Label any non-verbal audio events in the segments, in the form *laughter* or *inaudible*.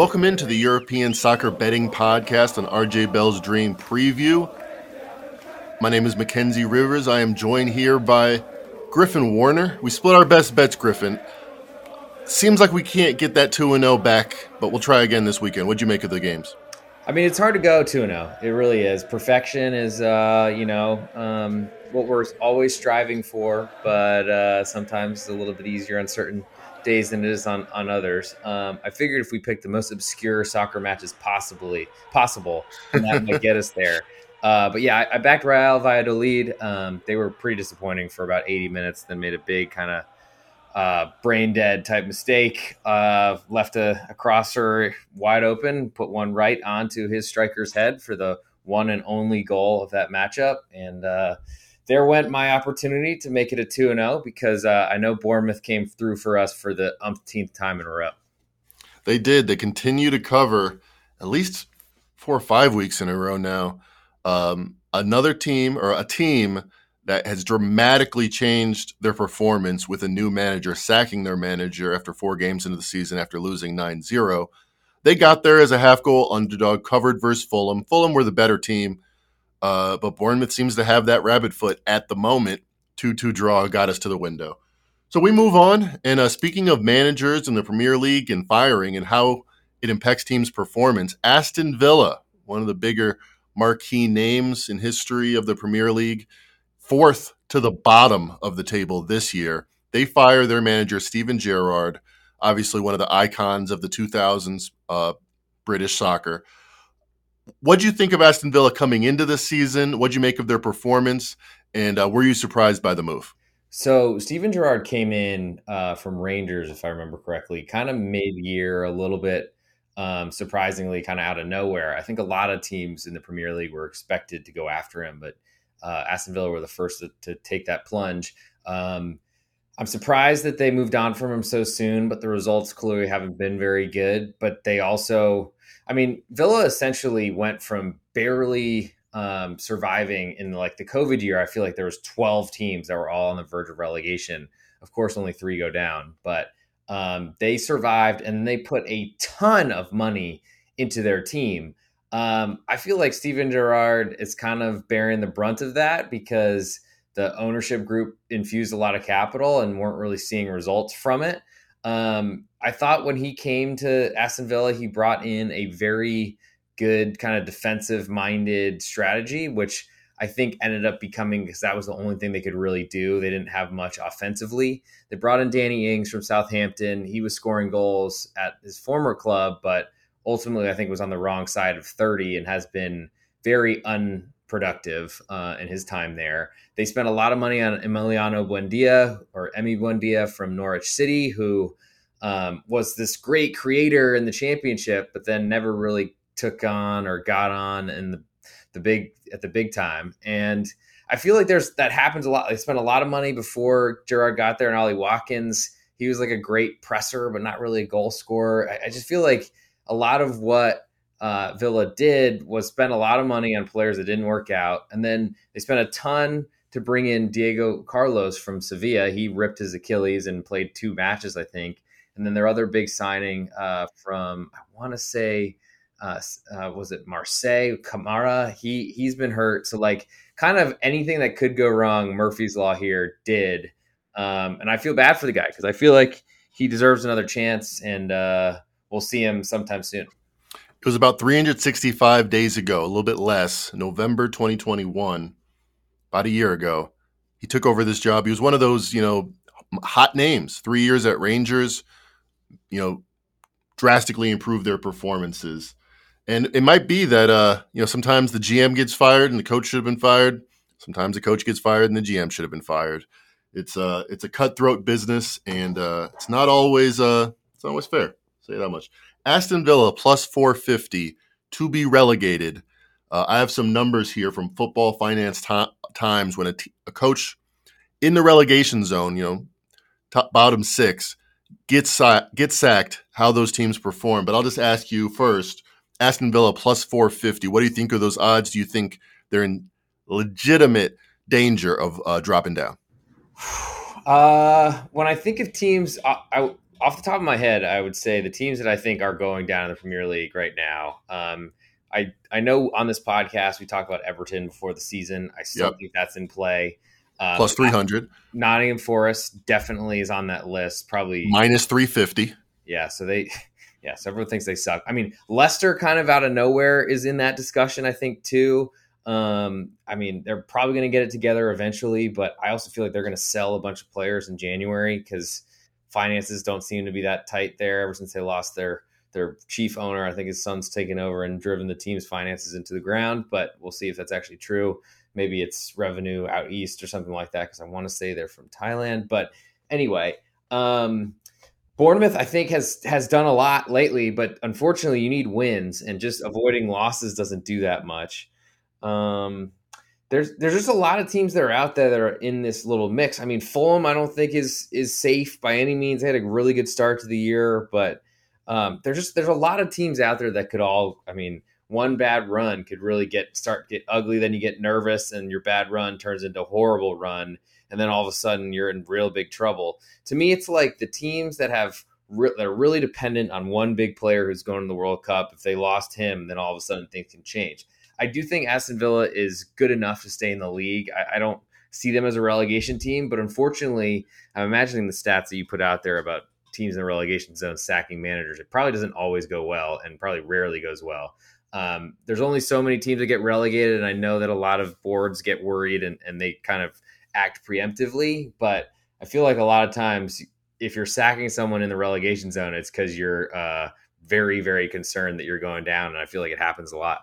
Welcome into the European Soccer Betting Podcast on RJ Bell's Dream Preview. My name is Mackenzie Rivers. I am joined here by Griffin Warner. We split our best bets, Griffin. Seems like we can't get that 2 0 back, but we'll try again this weekend. What'd you make of the games? I mean, it's hard to go 2 0. It really is. Perfection is, uh, you know, um, what we're always striving for, but uh, sometimes it's a little bit easier on certain days than it is on, on others. Um, I figured if we picked the most obscure soccer matches possibly possible, that might get us *laughs* there. Uh, but yeah, I, I, backed Real Valladolid. Um, they were pretty disappointing for about 80 minutes, then made a big kind of uh, brain dead type mistake. Uh, left a, a, crosser wide open, put one right onto his striker's head for the one and only goal of that matchup. And uh, there went my opportunity to make it a 2 0 because uh, I know Bournemouth came through for us for the umpteenth time in a row. They did. They continue to cover at least four or five weeks in a row now. Um, another team or a team that has dramatically changed their performance with a new manager sacking their manager after four games into the season after losing 9 0. They got there as a half goal underdog, covered versus Fulham. Fulham were the better team. Uh, but Bournemouth seems to have that rabbit foot at the moment. 2 2 draw got us to the window. So we move on. And uh, speaking of managers in the Premier League and firing and how it impacts teams' performance, Aston Villa, one of the bigger marquee names in history of the Premier League, fourth to the bottom of the table this year. They fire their manager, Steven Gerrard, obviously one of the icons of the 2000s uh, British soccer. What do you think of Aston Villa coming into the season? What do you make of their performance? And uh, were you surprised by the move? So Steven Gerrard came in uh, from Rangers, if I remember correctly, kind of mid-year, a little bit um, surprisingly, kind of out of nowhere. I think a lot of teams in the Premier League were expected to go after him, but uh, Aston Villa were the first to, to take that plunge. Um, I'm surprised that they moved on from him so soon, but the results clearly haven't been very good. But they also I mean, Villa essentially went from barely um, surviving in like the COVID year. I feel like there was 12 teams that were all on the verge of relegation. Of course, only three go down, but um, they survived and they put a ton of money into their team. Um, I feel like Steven Gerrard is kind of bearing the brunt of that because the ownership group infused a lot of capital and weren't really seeing results from it. Um, I thought when he came to Aston Villa, he brought in a very good kind of defensive minded strategy, which I think ended up becoming because that was the only thing they could really do. They didn't have much offensively. They brought in Danny Ings from Southampton. He was scoring goals at his former club, but ultimately I think was on the wrong side of 30 and has been very unproductive uh, in his time there. They spent a lot of money on Emiliano Buendia or Emi Buendia from Norwich City, who um, was this great creator in the championship, but then never really took on or got on in the, the big at the big time. And I feel like there's that happens a lot. They spent a lot of money before Gerrard got there, and Ollie Watkins. He was like a great presser, but not really a goal scorer. I, I just feel like a lot of what uh, Villa did was spend a lot of money on players that didn't work out, and then they spent a ton to bring in Diego Carlos from Sevilla. He ripped his Achilles and played two matches, I think. And then their other big signing uh, from I want to say uh, uh, was it Marseille Kamara? He he's been hurt, so like kind of anything that could go wrong, Murphy's Law here did. Um, and I feel bad for the guy because I feel like he deserves another chance, and uh, we'll see him sometime soon. It was about 365 days ago, a little bit less, November 2021, about a year ago. He took over this job. He was one of those, you know, hot names. Three years at Rangers, you know, drastically improve their performances. And it might be that uh, you know, sometimes the GM gets fired and the coach should have been fired. Sometimes the coach gets fired and the GM should have been fired. It's uh it's a cutthroat business and uh it's not always uh it's not always fair. I'll say that much. Aston Villa plus 450 to be relegated. Uh, I have some numbers here from Football Finance Times when a, t- a coach in the relegation zone, you know, top bottom six, get sa- get sacked, how those teams perform. But I'll just ask you first: Aston Villa plus four fifty. What do you think of those odds? Do you think they're in legitimate danger of uh, dropping down? *sighs* Uh, when I think of teams, I, I, off the top of my head, I would say the teams that I think are going down in the Premier League right now. Um, I I know on this podcast we talked about Everton before the season. I still yep. think that's in play. Um, Plus three hundred. Nottingham Forest definitely is on that list. Probably minus three fifty. Yeah, so they, *laughs* yeah, so everyone thinks they suck. I mean, Leicester kind of out of nowhere is in that discussion. I think too. Um, I mean, they're probably going to get it together eventually, but I also feel like they're going to sell a bunch of players in January because finances don't seem to be that tight there ever since they lost their their chief owner. I think his son's taken over and driven the team's finances into the ground, but we'll see if that's actually true. Maybe it's revenue out east or something like that because I want to say they're from Thailand. But anyway, um, Bournemouth I think has has done a lot lately, but unfortunately you need wins and just avoiding losses doesn't do that much. Um, there's there's just a lot of teams that are out there that are in this little mix. I mean, Fulham I don't think is is safe by any means. They had a really good start to the year, but um, there's just there's a lot of teams out there that could all. I mean, one bad run could really get start get ugly. Then you get nervous, and your bad run turns into a horrible run, and then all of a sudden you're in real big trouble. To me, it's like the teams that have re- that are really dependent on one big player who's going to the World Cup. If they lost him, then all of a sudden things can change. I do think Aston Villa is good enough to stay in the league. I, I don't see them as a relegation team, but unfortunately, I'm imagining the stats that you put out there about teams in the relegation zone sacking managers. It probably doesn't always go well, and probably rarely goes well. Um, there's only so many teams that get relegated, and I know that a lot of boards get worried and, and they kind of act preemptively. But I feel like a lot of times, if you're sacking someone in the relegation zone, it's because you're uh, very, very concerned that you're going down, and I feel like it happens a lot.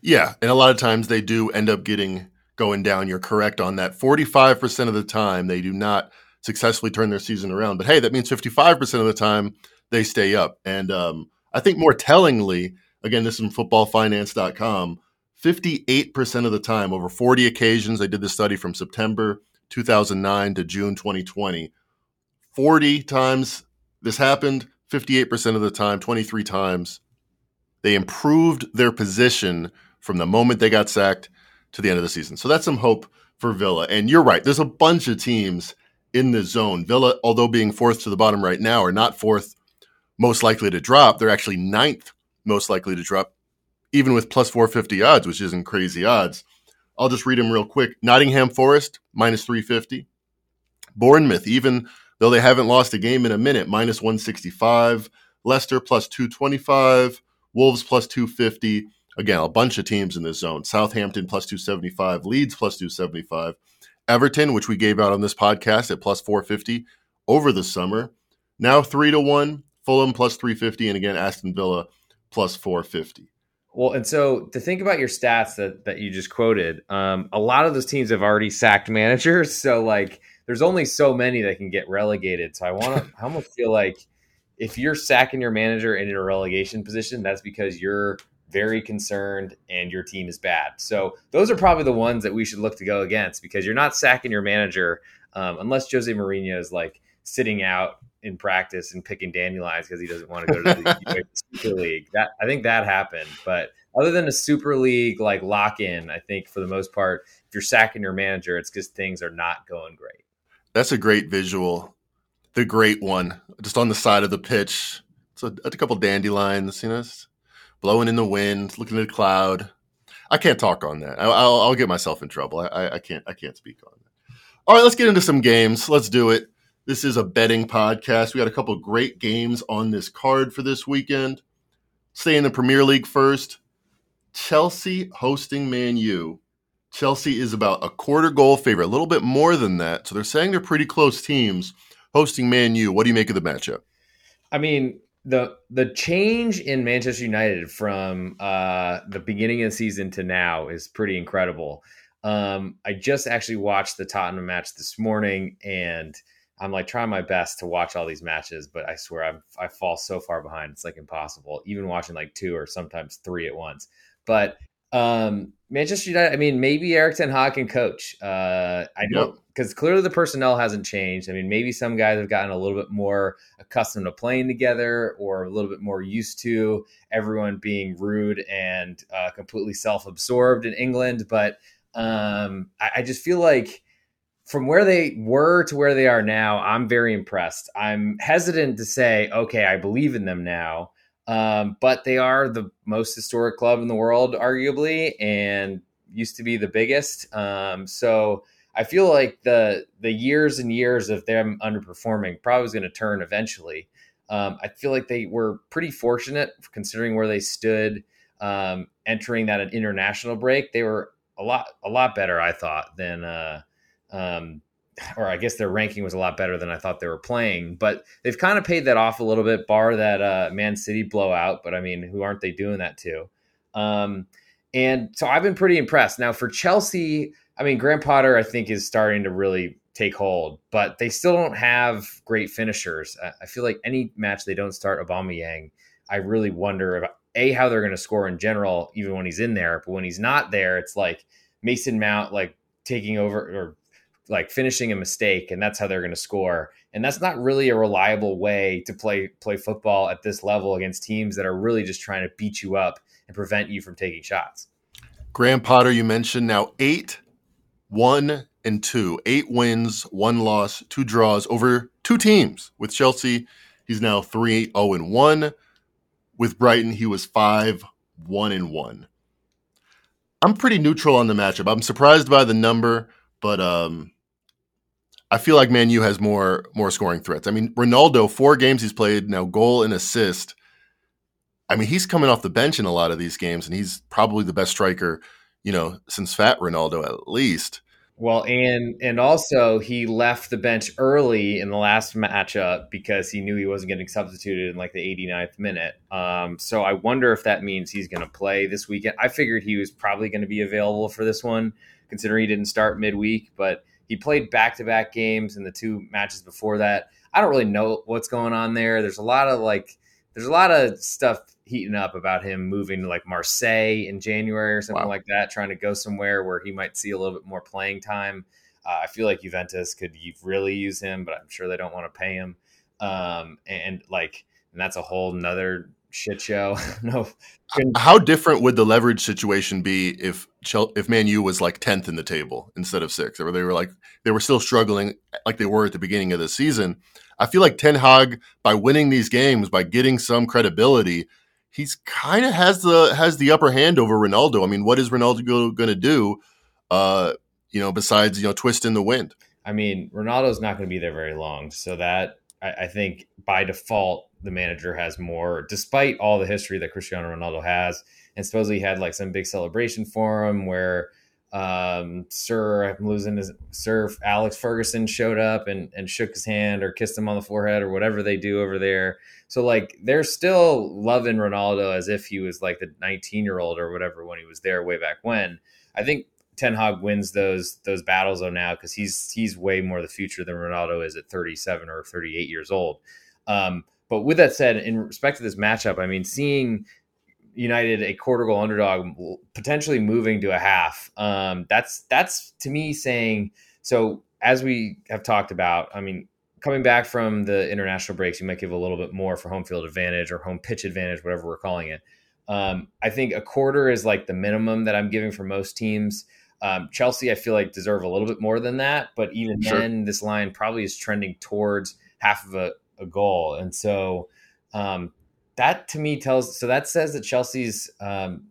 Yeah, and a lot of times they do end up getting going down. You're correct on that. 45% of the time they do not successfully turn their season around. But hey, that means 55% of the time they stay up. And um, I think more tellingly, again, this is from footballfinance.com, 58% of the time, over 40 occasions, they did this study from September 2009 to June 2020. 40 times this happened, 58% of the time, 23 times they improved their position from the moment they got sacked to the end of the season. So that's some hope for Villa. And you're right, there's a bunch of teams in the zone. Villa, although being fourth to the bottom right now, are not fourth most likely to drop. They're actually ninth most likely to drop, even with plus 450 odds, which isn't crazy odds. I'll just read them real quick. Nottingham Forest, minus 350. Bournemouth, even though they haven't lost a game in a minute, minus 165. Leicester, plus 225. Wolves plus 250. Again, a bunch of teams in this zone. Southampton plus 275. Leeds plus 275. Everton, which we gave out on this podcast at plus 450 over the summer. Now 3 to 1. Fulham plus 350. And again, Aston Villa plus 450. Well, and so to think about your stats that, that you just quoted, um, a lot of those teams have already sacked managers. So, like, there's only so many that can get relegated. So, I want to, I almost feel like if you're sacking your manager in a relegation position, that's because you're very concerned and your team is bad. So those are probably the ones that we should look to go against because you're not sacking your manager um, unless Jose Mourinho is like sitting out in practice and picking dandelions because he doesn't want to go to the *laughs* Super League. That I think that happened, but other than a Super League like lock in, I think for the most part, if you're sacking your manager, it's because things are not going great. That's a great visual the great one, just on the side of the pitch. So a, a couple dandelions, you know, blowing in the wind, looking at a cloud. I can't talk on that. I, will I'll get myself in trouble. I, I, can't. I can't speak on that. All right, let's get into some games. Let's do it. This is a betting podcast. We got a couple great games on this card for this weekend. Stay in the Premier League first. Chelsea hosting Man U. Chelsea is about a quarter goal favorite, a little bit more than that. So they're saying they're pretty close teams hosting Man U. What do you make of the matchup? I mean, the the change in Manchester United from uh, the beginning of the season to now is pretty incredible. Um, I just actually watched the Tottenham match this morning, and I'm like trying my best to watch all these matches, but I swear I'm, I fall so far behind. It's like impossible, even watching like two or sometimes three at once. But um, Manchester United, I mean, maybe Erik Ten Hag can coach. Uh, I don't because yep. clearly the personnel hasn't changed. I mean, maybe some guys have gotten a little bit more accustomed to playing together, or a little bit more used to everyone being rude and uh, completely self-absorbed in England. But um, I, I just feel like from where they were to where they are now, I'm very impressed. I'm hesitant to say, okay, I believe in them now, um, but they are the most historic club in the world, arguably, and used to be the biggest. Um, so I feel like the the years and years of them underperforming probably was going to turn eventually. Um, I feel like they were pretty fortunate considering where they stood um, entering that international break. They were a lot a lot better, I thought, than uh, um, or I guess their ranking was a lot better than I thought they were playing. But they've kind of paid that off a little bit, bar that uh, Man City blowout. But I mean, who aren't they doing that to? Um, and so I've been pretty impressed. Now for Chelsea, I mean, Graham Potter, I think, is starting to really take hold, but they still don't have great finishers. I feel like any match they don't start Aubameyang, I really wonder a how they're going to score in general, even when he's in there. But when he's not there, it's like Mason Mount like taking over or like finishing a mistake, and that's how they're going to score. And that's not really a reliable way to play play football at this level against teams that are really just trying to beat you up and prevent you from taking shots. Graham Potter, you mentioned now eight, one, and two. Eight wins, one loss, two draws over two teams. With Chelsea, he's now 3 0 and 1. With Brighton, he was 5 1 and 1. I'm pretty neutral on the matchup. I'm surprised by the number, but um, I feel like Man U has more more scoring threats. I mean, Ronaldo, four games he's played now, goal and assist. I mean, he's coming off the bench in a lot of these games, and he's probably the best striker, you know, since Fat Ronaldo at least. Well, and and also he left the bench early in the last matchup because he knew he wasn't getting substituted in like the 89th minute. Um, so I wonder if that means he's going to play this weekend. I figured he was probably going to be available for this one, considering he didn't start midweek, but he played back to back games in the two matches before that. I don't really know what's going on there. There's a lot of like there's a lot of stuff heating up about him moving to like Marseille in January or something wow. like that, trying to go somewhere where he might see a little bit more playing time. Uh, I feel like Juventus could really use him, but I'm sure they don't want to pay him. Um, and like, and that's a whole nother shit show. *laughs* no. How different would the leverage situation be if if Man U was like tenth in the table instead of sixth, or they were like they were still struggling like they were at the beginning of the season? I feel like Ten Hag, by winning these games, by getting some credibility, he's kind of has the has the upper hand over Ronaldo. I mean, what is Ronaldo going to do? Uh, you know, besides you know twist in the wind. I mean, Ronaldo's not going to be there very long, so that I, I, think by default the manager has more, despite all the history that Cristiano Ronaldo has, and supposedly had like some big celebration for him where um, Sir, I'm losing his Sir Alex Ferguson showed up and, and shook his hand or kissed him on the forehead or whatever they do over there. So like they're still loving Ronaldo as if he was like the 19 year old or whatever when he was there way back when. I think Ten Hag wins those those battles though now because he's he's way more the future than Ronaldo is at 37 or 38 years old. Um, but with that said, in respect to this matchup, I mean, seeing United a quarter goal underdog, potentially moving to a half. Um, that's that's to me saying so. As we have talked about, I mean, coming back from the international breaks, you might give a little bit more for home field advantage or home pitch advantage, whatever we're calling it. Um, I think a quarter is like the minimum that I'm giving for most teams. Um, Chelsea, I feel like deserve a little bit more than that, but even sure. then, this line probably is trending towards half of a, a goal, and so um, that to me tells so that says that Chelsea's um,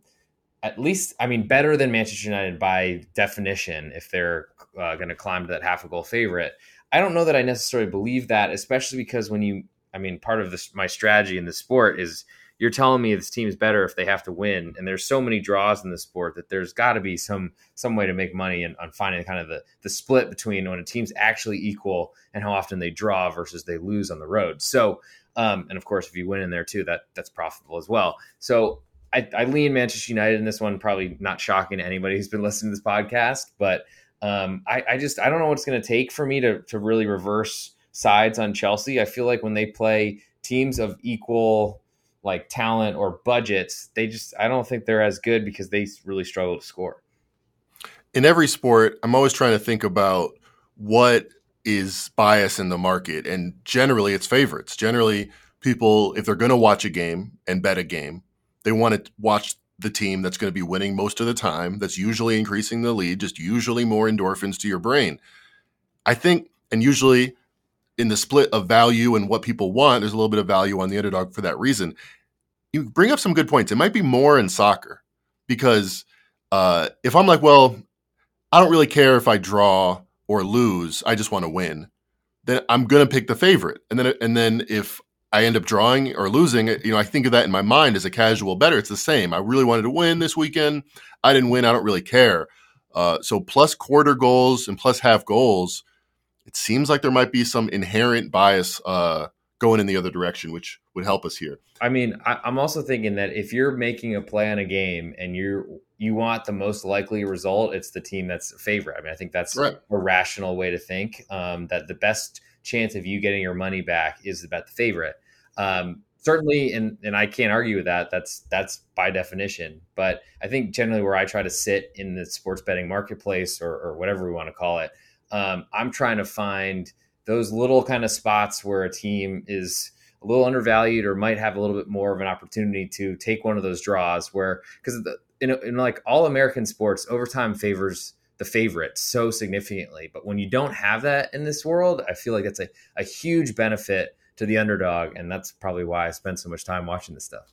at least I mean better than Manchester United by definition if they're uh, going to climb to that half a goal favorite. I don't know that I necessarily believe that, especially because when you I mean part of this my strategy in the sport is you're telling me this team is better if they have to win and there's so many draws in the sport that there's got to be some some way to make money and on finding kind of the the split between when a team's actually equal and how often they draw versus they lose on the road so um, and of course, if you win in there too, that that's profitable as well. So I, I lean Manchester United in this one. Probably not shocking to anybody who's been listening to this podcast, but um, I, I just I don't know what it's going to take for me to to really reverse sides on Chelsea. I feel like when they play teams of equal like talent or budgets, they just I don't think they're as good because they really struggle to score. In every sport, I'm always trying to think about what is bias in the market, and generally it's favorites. Generally, people, if they're going to watch a game and bet a game, they want to watch the team that's going to be winning most of the time. That's usually increasing the lead, just usually more endorphins to your brain. I think, and usually in the split of value and what people want, there's a little bit of value on the underdog for that reason. You bring up some good points. It might be more in soccer because uh, if I'm like, well, I don't really care if I draw or lose, I just want to win. Then I'm going to pick the favorite, and then and then if I end up drawing or losing, you know, I think of that in my mind as a casual better. It's the same. I really wanted to win this weekend. I didn't win. I don't really care. Uh, so plus quarter goals and plus half goals it seems like there might be some inherent bias uh, going in the other direction, which would help us here. I mean, I, am also thinking that if you're making a play on a game and you're you want the most likely result, it's the team that's a favorite. I mean, I think that's right. a rational way to think. Um, that the best chance of you getting your money back is about the favorite. Um, certainly, and and I can't argue with that. That's that's by definition. But I think generally where I try to sit in the sports betting marketplace or, or whatever we want to call it um, I'm trying to find those little kind of spots where a team is a little undervalued or might have a little bit more of an opportunity to take one of those draws where because in, in like all American sports, overtime favors the favorite so significantly. But when you don't have that in this world, I feel like that's a, a huge benefit to the underdog. And that's probably why I spend so much time watching this stuff.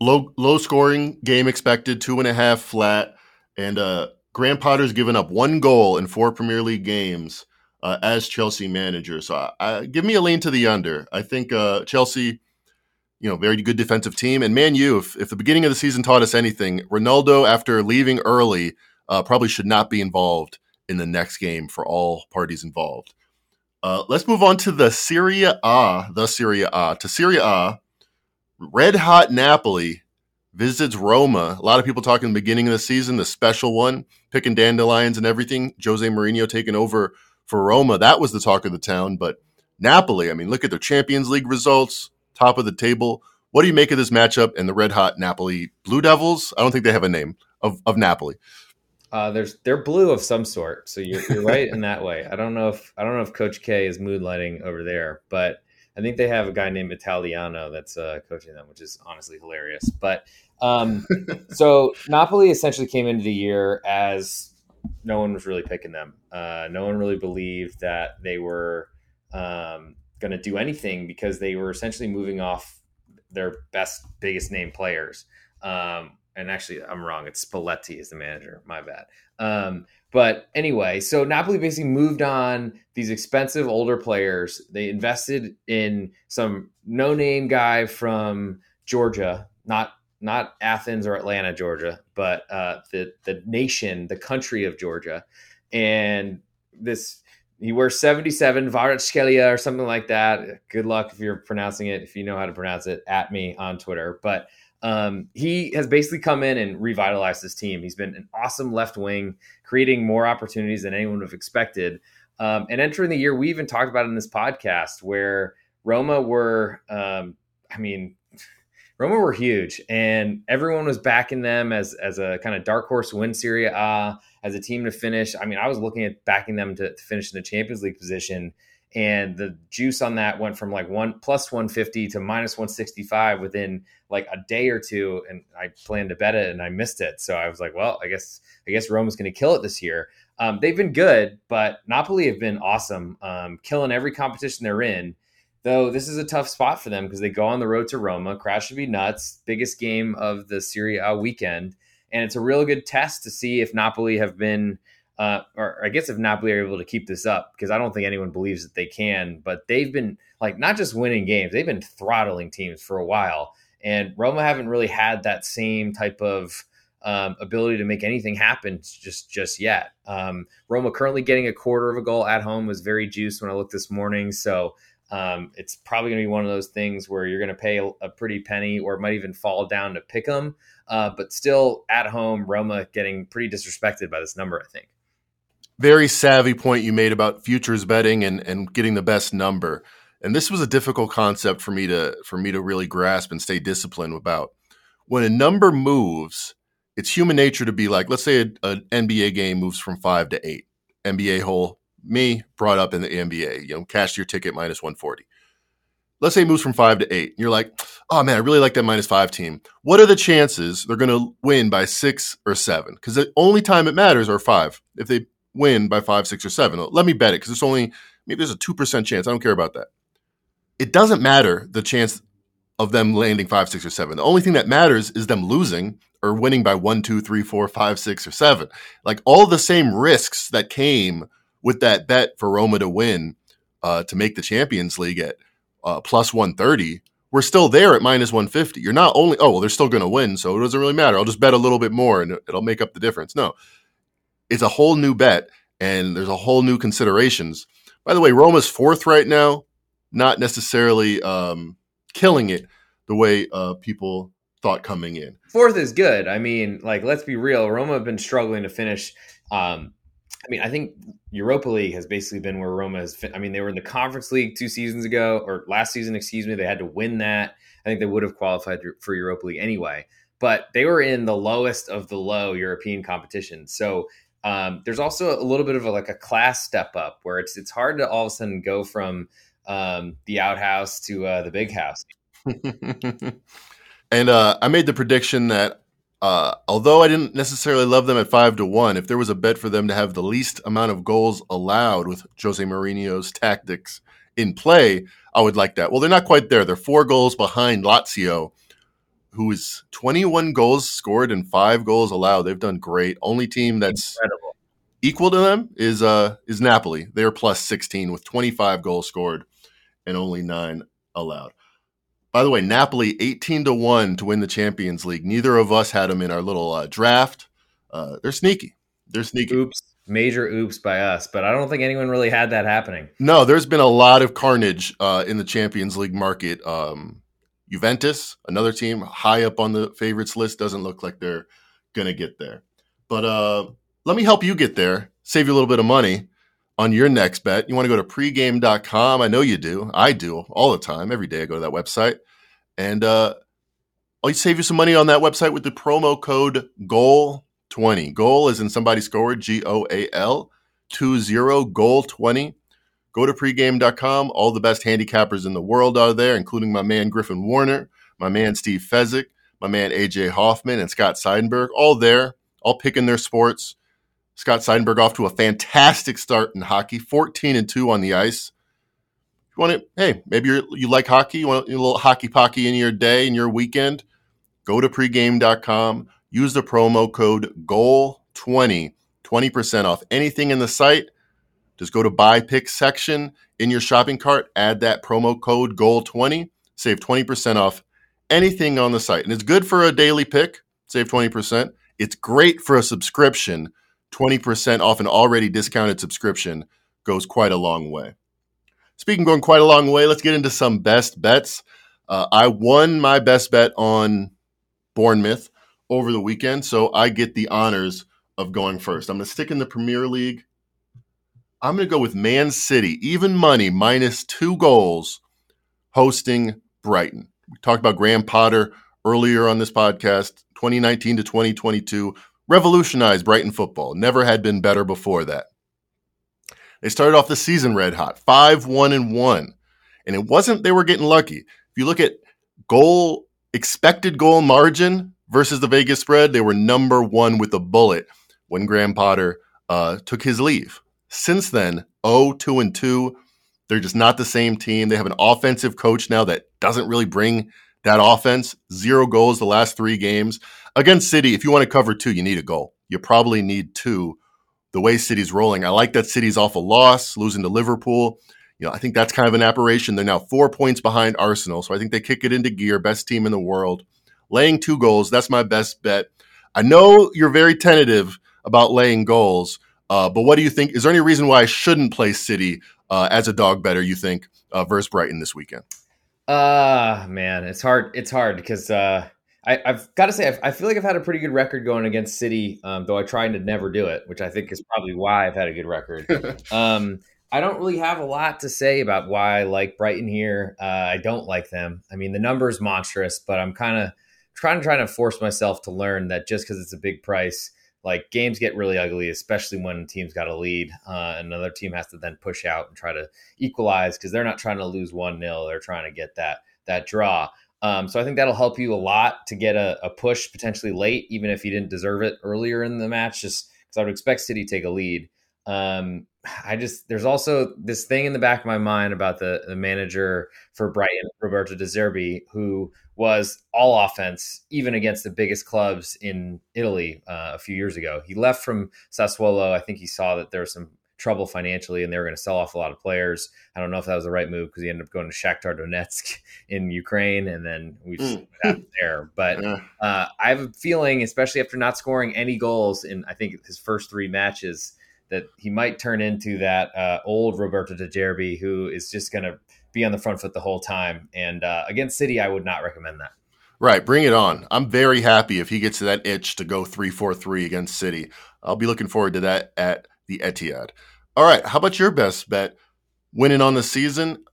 Low low scoring game expected, two and a half flat. And uh Graham Potter's given up one goal in four Premier League games uh, as Chelsea manager. So uh, give me a lean to the under. I think uh, Chelsea, you know, very good defensive team. And Man U, if, if the beginning of the season taught us anything, Ronaldo, after leaving early, uh, probably should not be involved in the next game for all parties involved. Uh, let's move on to the Serie A, the Serie A, to Serie A. Red hot Napoli visits Roma. A lot of people talking the beginning of the season, the special one, picking dandelions and everything. Jose Mourinho taking over for Roma. That was the talk of the town. But Napoli, I mean, look at their Champions League results, top of the table. What do you make of this matchup and the red hot Napoli Blue Devils? I don't think they have a name of, of Napoli. Uh, there's they're blue of some sort, so you're, you're right in that way. I don't know if I don't know if Coach K is mood lighting over there, but I think they have a guy named Italiano that's uh, coaching them, which is honestly hilarious. But um, *laughs* so Napoli essentially came into the year as no one was really picking them. Uh, no one really believed that they were um, going to do anything because they were essentially moving off their best, biggest name players. Um, and actually, I'm wrong. It's Spalletti is the manager. My bad. Um, but anyway, so Napoli basically moved on these expensive older players. They invested in some no-name guy from Georgia, not not Athens or Atlanta, Georgia, but uh, the the nation, the country of Georgia, and this he wears 77 Kvaratskhelia or something like that. Good luck if you're pronouncing it, if you know how to pronounce it, at me on Twitter. But um, he has basically come in and revitalized his team. He's been an awesome left wing, creating more opportunities than anyone would have expected. Um, and entering the year, we even talked about in this podcast where Roma were, um, I mean, Roma were huge, and everyone was backing them as as a kind of dark horse win Serie A, as a team to finish. I mean, I was looking at backing them to, to finish in the Champions League position, and the juice on that went from like one plus 150 to minus 165 within like a day or two. And I planned to bet it, and I missed it. So I was like, well, I guess I guess Roma's going to kill it this year. Um, they've been good, but Napoli have been awesome, um, killing every competition they're in though this is a tough spot for them because they go on the road to Roma. Crash should be nuts. Biggest game of the Serie A weekend. And it's a real good test to see if Napoli have been, uh, or I guess if Napoli are able to keep this up, because I don't think anyone believes that they can. But they've been like not just winning games, they've been throttling teams for a while. And Roma haven't really had that same type of um, ability to make anything happen just just yet. Um, Roma currently getting a quarter of a goal at home was very juiced when I looked this morning. So um, it's probably going to be one of those things where you're going to pay a, a, pretty penny or it might even fall down to pick them. Uh, but still at home, Roma getting pretty disrespected by this number, I think. Very savvy point you made about futures betting and, and getting the best number. And this was a difficult concept for me to for me to really grasp and stay disciplined about. When a number moves, it's human nature to be like, let's say an NBA game moves from five to eight. NBA hole me brought up in the NBA, you know, cash your ticket minus 140. Let's say moves from five to eight. You're like, oh man, I really like that minus five team. What are the chances they're going to win by six or seven? Because the only time it matters are five. If they win by five, six, or seven. Let me bet it because it's only maybe there's a two percent chance. I don't care about that. It doesn't matter the chance of them landing five, six, or seven. The only thing that matters is them losing or winning by one, two, three, four, five, six, or seven. Like all the same risks that came with that bet for Roma to win uh, to make the Champions League at uh, plus 130, we're still there at minus 150. You're not only, oh, well, they're still going to win, so it doesn't really matter. I'll just bet a little bit more and it'll make up the difference. No, it's a whole new bet and there's a whole new considerations. By the way, Roma's fourth right now, not necessarily um, killing it the way uh, people thought coming in. Fourth is good. I mean, like, let's be real. Roma have been struggling to finish. Um, I mean, I think Europa League has basically been where Roma has. Fin- I mean, they were in the Conference League two seasons ago, or last season, excuse me. They had to win that. I think they would have qualified for Europa League anyway. But they were in the lowest of the low European competition. So um, there's also a little bit of a, like a class step up where it's it's hard to all of a sudden go from um, the outhouse to uh, the big house. *laughs* and uh, I made the prediction that uh, although I didn't necessarily love them at five to one, if there was a bet for them to have the least amount of goals allowed with Jose Mourinho's tactics in play, I would like that. Well, they're not quite there. They're four goals behind Lazio, who is 21 goals scored and five goals allowed. They've done great. Only team that's Incredible. equal to them is uh is Napoli. They're plus 16 with 25 goals scored and only nine allowed. By the way, Napoli 18 to 1 to win the Champions League. Neither of us had them in our little uh, draft. Uh, they're sneaky. They're sneaky. Oops. Major oops by us, but I don't think anyone really had that happening. No, there's been a lot of carnage uh, in the Champions League market. Um, Juventus, another team high up on the favorites list, doesn't look like they're going to get there. But uh, let me help you get there, save you a little bit of money on your next bet, you want to go to pregame.com. I know you do. I do all the time. Every day I go to that website. And uh, I'll save you some money on that website with the promo code GOAL20. Goal is in somebody scored, G O A L 20, goal 20. Go to pregame.com. All the best handicappers in the world are there, including my man Griffin Warner, my man Steve Fezzik, my man AJ Hoffman, and Scott Seidenberg. All there, all picking their sports Scott Seidenberg off to a fantastic start in hockey, 14 and 2 on the ice. You want to, hey, maybe you you like hockey, you want a little hockey pocky in your day, in your weekend, go to pregame.com, use the promo code GOAL20, 20% off anything in the site. Just go to buy pick section in your shopping cart, add that promo code GOAL20, save 20% off anything on the site. And it's good for a daily pick, save 20%. It's great for a subscription 20% off an already discounted subscription goes quite a long way. Speaking going quite a long way, let's get into some best bets. Uh, I won my best bet on Bournemouth over the weekend, so I get the honors of going first. I'm going to stick in the Premier League. I'm going to go with Man City, even money, minus two goals, hosting Brighton. We talked about Graham Potter earlier on this podcast, 2019 to 2022 revolutionized Brighton football. Never had been better before that. They started off the season red hot, 5 1 and 1. And it wasn't they were getting lucky. If you look at goal expected goal margin versus the Vegas spread, they were number one with a bullet when Graham Potter uh, took his leave. Since then, 0 2 and 2. They're just not the same team. They have an offensive coach now that doesn't really bring that offense. Zero goals the last three games against City, if you want to cover two, you need a goal. You probably need two. The way City's rolling, I like that City's off a loss, losing to Liverpool. You know, I think that's kind of an aberration. They're now four points behind Arsenal, so I think they kick it into gear. Best team in the world, laying two goals. That's my best bet. I know you're very tentative about laying goals, uh, but what do you think? Is there any reason why I shouldn't play City uh, as a dog bettor? You think uh, versus Brighton this weekend? Ah, uh, man, it's hard. It's hard because uh, I, have got to say, I've, i feel like I've had a pretty good record going against City, um, though I try to never do it, which I think is probably why I've had a good record. *laughs* um, I don't really have a lot to say about why I like Brighton here. Uh, I don't like them. I mean, the number is monstrous, but I'm kind of trying to trying to force myself to learn that just because it's a big price, like games get really ugly, especially when team's got a lead. Uh, another team has to then push out and try to equalize because they're not trying to lose one 0 They're trying to get that that draw. Um, so I think that'll help you a lot to get a, a, push potentially late, even if you didn't deserve it earlier in the match, just because I would expect City to take a lead. Um, I just there's also this thing in the back of my mind about the, the manager for Brighton, Roberto De Zerbi, who was all offense, even against the biggest clubs in Italy uh, a few years ago. He left from Sassuolo. I think he saw that there was some trouble financially and they were going to sell off a lot of players. I don't know if that was the right move because he ended up going to Shakhtar Donetsk *laughs* in Ukraine and then we've mm. there. But uh, I have a feeling, especially after not scoring any goals in I think his first three matches, that he might turn into that uh, old Roberto De Zerbi who is just going to be on the front foot the whole time. And uh, against City, I would not recommend that. Right, bring it on. I'm very happy if he gets to that itch to go 3 4 3 against City. I'll be looking forward to that at the Etihad. All right, how about your best bet? Winning on the season.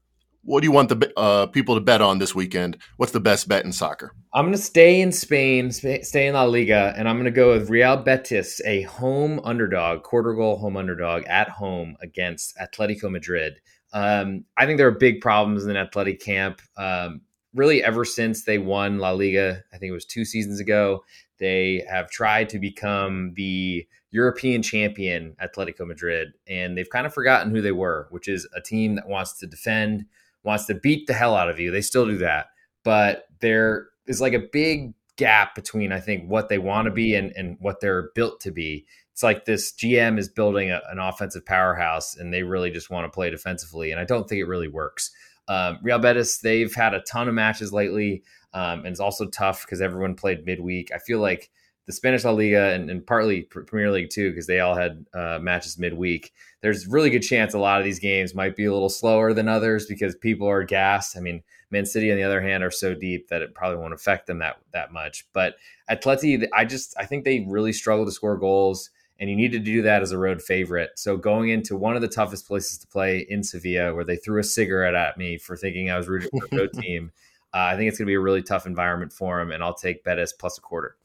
What do you want the uh, people to bet on this weekend? What's the best bet in soccer? I'm going to stay in Spain, stay in La Liga, and I'm going to go with Real Betis, a home underdog, quarter goal home underdog at home against Atletico Madrid. Um, I think there are big problems in the Athletic camp. Um, really, ever since they won La Liga, I think it was two seasons ago, they have tried to become the European champion Atletico Madrid, and they've kind of forgotten who they were, which is a team that wants to defend, wants to beat the hell out of you. They still do that, but there is like a big gap between I think what they want to be and, and what they're built to be. It's like this GM is building a, an offensive powerhouse, and they really just want to play defensively, and I don't think it really works. Um, Real Betis, they've had a ton of matches lately, um, and it's also tough because everyone played midweek. I feel like the Spanish La Liga and, and partly Premier League too, because they all had uh, matches midweek. There's really good chance a lot of these games might be a little slower than others because people are gassed. I mean, Man City on the other hand are so deep that it probably won't affect them that that much. But Atleti, I just I think they really struggle to score goals, and you needed to do that as a road favorite. So going into one of the toughest places to play in Sevilla, where they threw a cigarette at me for thinking I was rooting for a road *laughs* team. Uh, I think it's going to be a really tough environment for him, and I'll take Betis plus a quarter.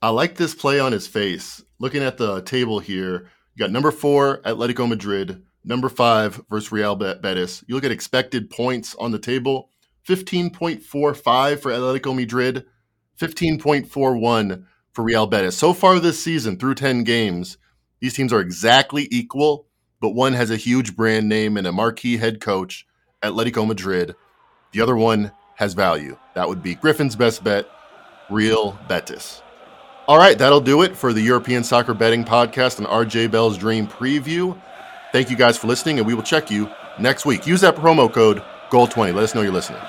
I like this play on his face. Looking at the table here, you got number four, Atletico Madrid, number five versus Real Betis. You look at expected points on the table 15.45 for Atletico Madrid, 15.41 for Real Betis. So far this season, through 10 games, these teams are exactly equal, but one has a huge brand name and a marquee head coach, Atletico Madrid. The other one has value. That would be Griffin's best bet, Real Betis. All right, that'll do it for the European Soccer Betting Podcast and RJ Bell's Dream Preview. Thank you guys for listening, and we will check you next week. Use that promo code GOAL20. Let us know you're listening.